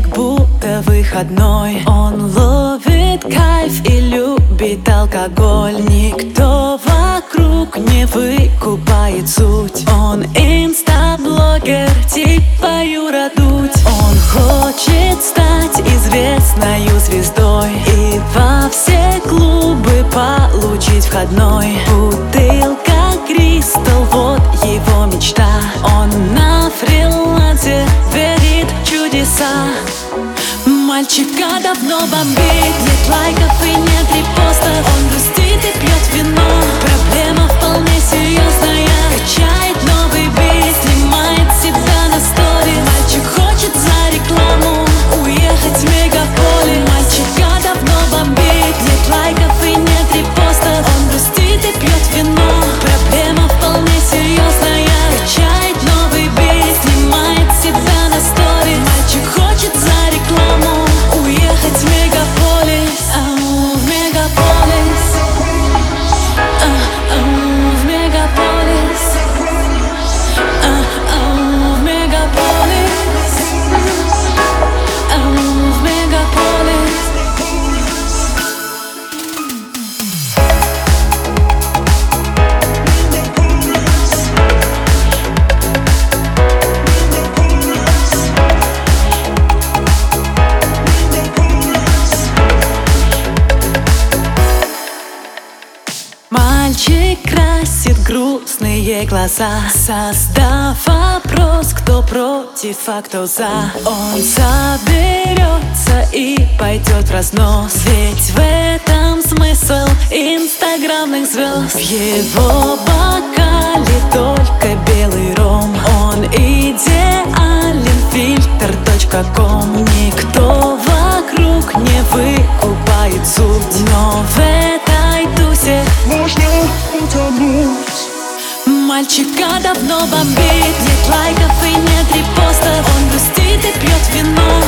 как будто выходной. Он ловит кайф и любит алкоголь. Никто вокруг не выкупает суть. Он инстаблогер типа Юра Дудь. Он хочет стать известною звездой И во все клубы получить входной. Бутылка Кристал, вот его мечта. Он на верит чудеса Мальчика давно бомбит Нет лайков и нет репостов. Он красит грустные глаза. Создав вопрос, кто против, а кто за. Он соберется и пойдет в разнос. Ведь в этом смысл инстаграмных звезд В его бокале только белый ром. Он идеален, фильтр.ком мальчика давно бомбит. Нет лайков и нет репостов. Он грустит и пьет вино.